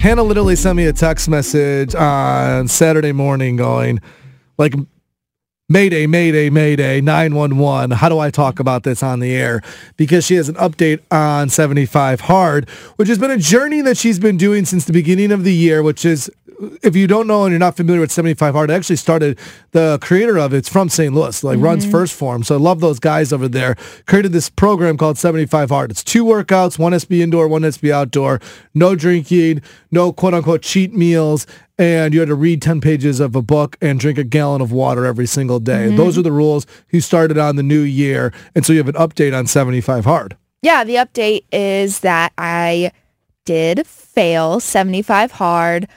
Hannah literally sent me a text message on Saturday morning going, like, Mayday, Mayday, Mayday, 911. How do I talk about this on the air? Because she has an update on 75 Hard, which has been a journey that she's been doing since the beginning of the year, which is if you don't know and you're not familiar with 75 Hard, I actually started the creator of it's from St. Louis, like mm-hmm. runs 1st Phorm. So I love those guys over there. Created this program called 75 Hard. It's two workouts, one be indoor, one be outdoor. No drinking, no quote unquote cheat meals, and you had to read 10 pages of a book and drink a gallon of water every single day. Mm-hmm. Those are the rules. He started on the new year. And so you have an update on 75 Hard. Yeah, the update is that I did fail 75 Hard.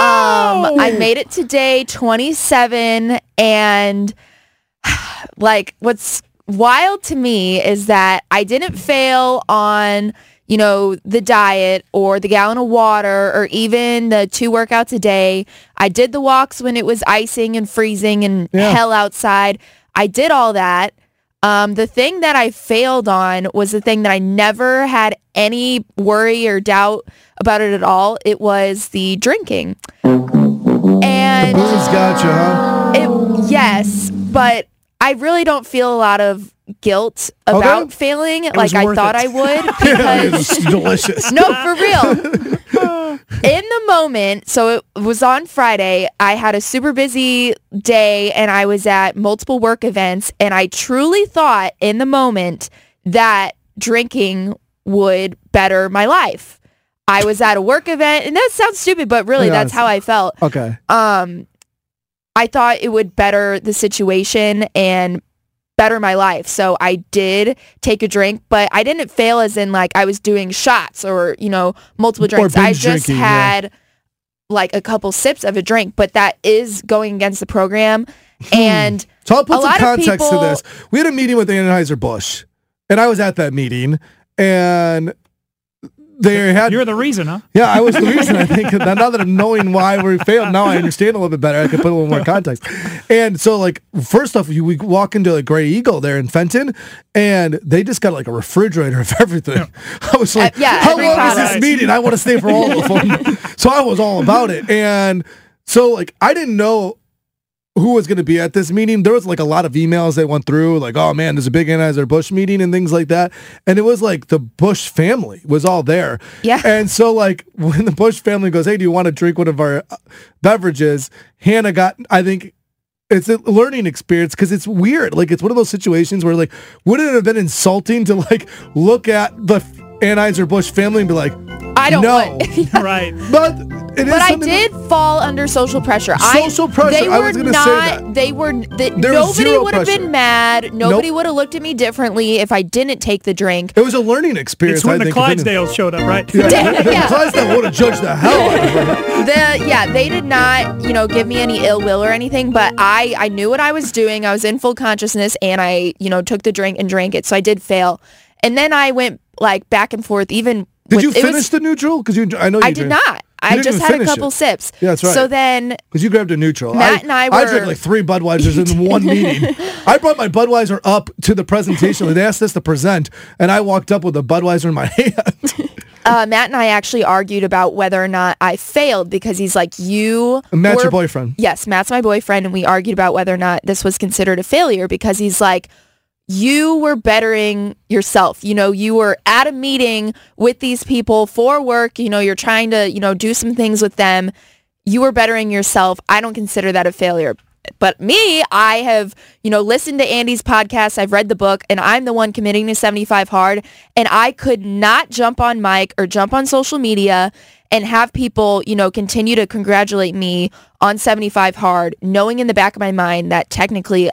Um, I made it today, 27 and like what's wild to me is that I didn't fail on you know, the diet or the gallon of water or even the two workouts a day. I did the walks when it was icing and freezing and yeah. hell outside. I did all that. Um, the thing that I failed on was the thing that I never had any worry or doubt about it at all. It was the drinking. And the booze got you, huh? It, yes, but I really don't feel a lot of guilt about okay. failing it like I thought it. I would because delicious. no, for real. In the moment, so it was on Friday, I had a super busy day and I was at multiple work events and I truly thought in the moment that drinking would better my life. I was at a work event and that sounds stupid, but really yeah, that's how I felt. Okay. Um I thought it would better the situation and better my life. So I did take a drink, but I didn't fail as in like I was doing shots or, you know, multiple drinks. I just drinking, had yeah. like a couple sips of a drink, but that is going against the program. Hmm. And so I'll put some context people, to this. We had a meeting with Anheuser-Busch and I was at that meeting and they had. You're the reason, huh? Yeah, I was the reason. I think now that I'm knowing why we failed, now I understand a little bit better. I can put a little more context. And so, like, first off, you, we walk into like Grey Eagle there in Fenton, and they just got like a refrigerator of everything. Yeah. I was like, uh, yeah, how long is this meeting? I want to stay for all of them. so I was all about it, and so like I didn't know who was going to be at this meeting. There was like a lot of emails that went through, like, oh man, there's a big Anheuser Busch meeting and things like that. And it was like the Busch family was all there. Yeah. And so like when the Busch family goes, hey, do you want to drink one of our uh, beverages? Hannah got, I think. It's a learning experience because it's weird. Like it's one of those situations where like, wouldn't it have been insulting to like look at the Anheuser Busch family and be like, I don't know. right. But it but I did fall under social pressure. Social I, pressure. They were I was going to say that. They were. The, nobody would have been mad. Nobody nope. would have looked at me differently if I didn't take the drink. It was a learning experience. It's when I the Clydesdales showed up, right? Yeah, yeah. Clydesdale would have judged the hell out of her. The yeah, they did not, you know, give me any ill will or anything. But I, I knew what I was doing. I was in full consciousness, and I, you know, took the drink and drank it. So I did fail, and then I went like back and forth, even did you finish was, the neutral? Because you, I know you I did not. I just had a couple it. sips. Yeah, that's right. So then, because you grabbed a neutral, Matt I, and I were. I drank like three Budweisers in one meeting. I brought my Budweiser up to the presentation. they asked us to present, and I walked up with a Budweiser in my hand. uh, Matt and I actually argued about whether or not I failed because he's like, you. Matt's were, your boyfriend. Yes, Matt's my boyfriend, and we argued about whether or not this was considered a failure because he's like you were bettering yourself. You know, you were at a meeting with these people for work. You know, you're trying to, you know, do some things with them. You were bettering yourself. I don't consider that a failure. But me, I have, you know, listened to Andy's podcast. I've read the book and I'm the one committing to 75 hard. And I could not jump on mic or jump on social media and have people, you know, continue to congratulate me on 75 hard, knowing in the back of my mind that technically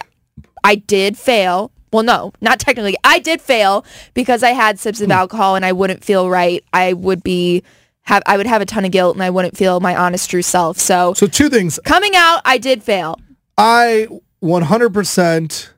I did fail. Well, no, not technically. I did fail because I had sips of alcohol and I wouldn't feel right. I would be have I would have a ton of guilt and I wouldn't feel my honest true self. So, So two things. coming out, I did fail. I 100%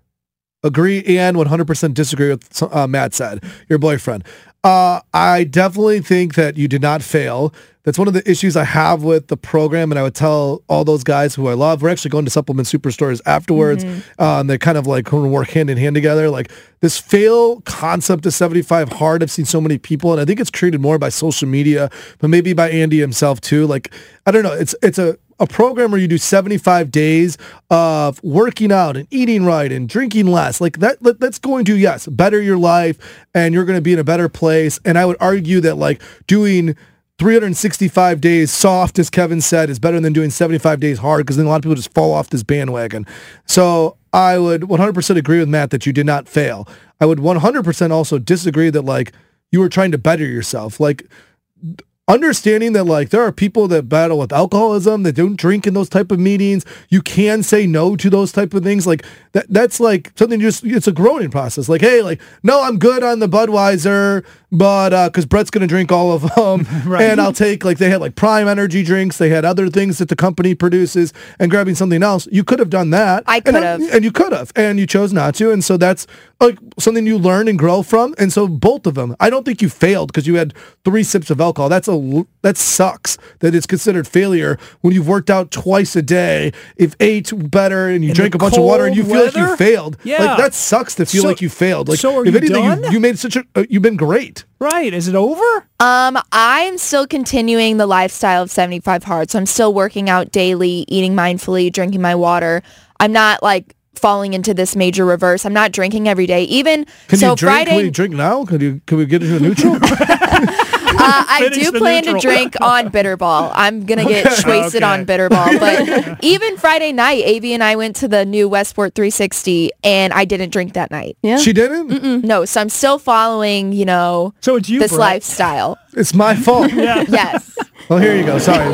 agree and 100% disagree with uh, Matt said, your boyfriend. Uh, I definitely think that you did not fail. That's one of the issues I have with the program, and I would tell all those guys who I love. We're actually going to supplement superstores afterwards. Um, they kind of like work hand in hand together. Like this fail concept of 75 hard. I've seen so many people, and I think it's created more by social media, but maybe by Andy himself too. Like I don't know. It's it's a a program where you do 75 days of working out and eating right and drinking less like that- that's going to yes better your life and you're going to be in a better place and i would argue that like doing 365 days soft as kevin said is better than doing 75 days hard because then a lot of people just fall off this bandwagon. So i would 100% agree with matt that you did not fail. I would 100% also disagree that like you were trying to better yourself. Like understanding that like there are people that battle with alcoholism that don't drink in those type of meetings. You can say no to those type of things. Like that that's like something just it's a growing process. Like hey like no i'm good on the budweiser but uh because brett's gonna drink all of them right. and i'll take like they had like prime energy drinks. They had other things that the company produces. And grabbing something else you could have done that. I could I- have. and you could have. And you chose not to. And so that's like something you learn and grow from. And so both of them i don't think you failed because you had three sips of alcohol. That's a l- that sucks that it's considered failure when you've worked out twice a day if ate better and you In drank a bunch of water and you cold feel like you failed Yeah. like that sucks to feel So- like you failed like so are if you anything done? You, you made such a uh, you've been great Right. Is it over? Um, I'm still continuing the lifestyle of 75 hard. So I'm still working out daily, eating mindfully, drinking my water. I'm not like falling into this major reverse. I'm not drinking every day. Even can so you drink Friday can you drink now can you can we get into a neutral Uh, I do plan neutral. to drink on Bitterball. I'm gonna get wasted Okay. on Bitterball. But even Friday night, Av and I went to the new Westport 360, and I didn't drink that night. Yeah. she didn't No, so I'm still following, you know, So it's you, this Brett. lifestyle. it's my fault yeah. Yes. well here you go sorry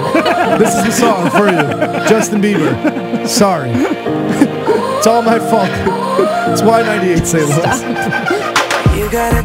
this is the song for you justin bieber sorry it's all my fault it's y98 st louis You gotta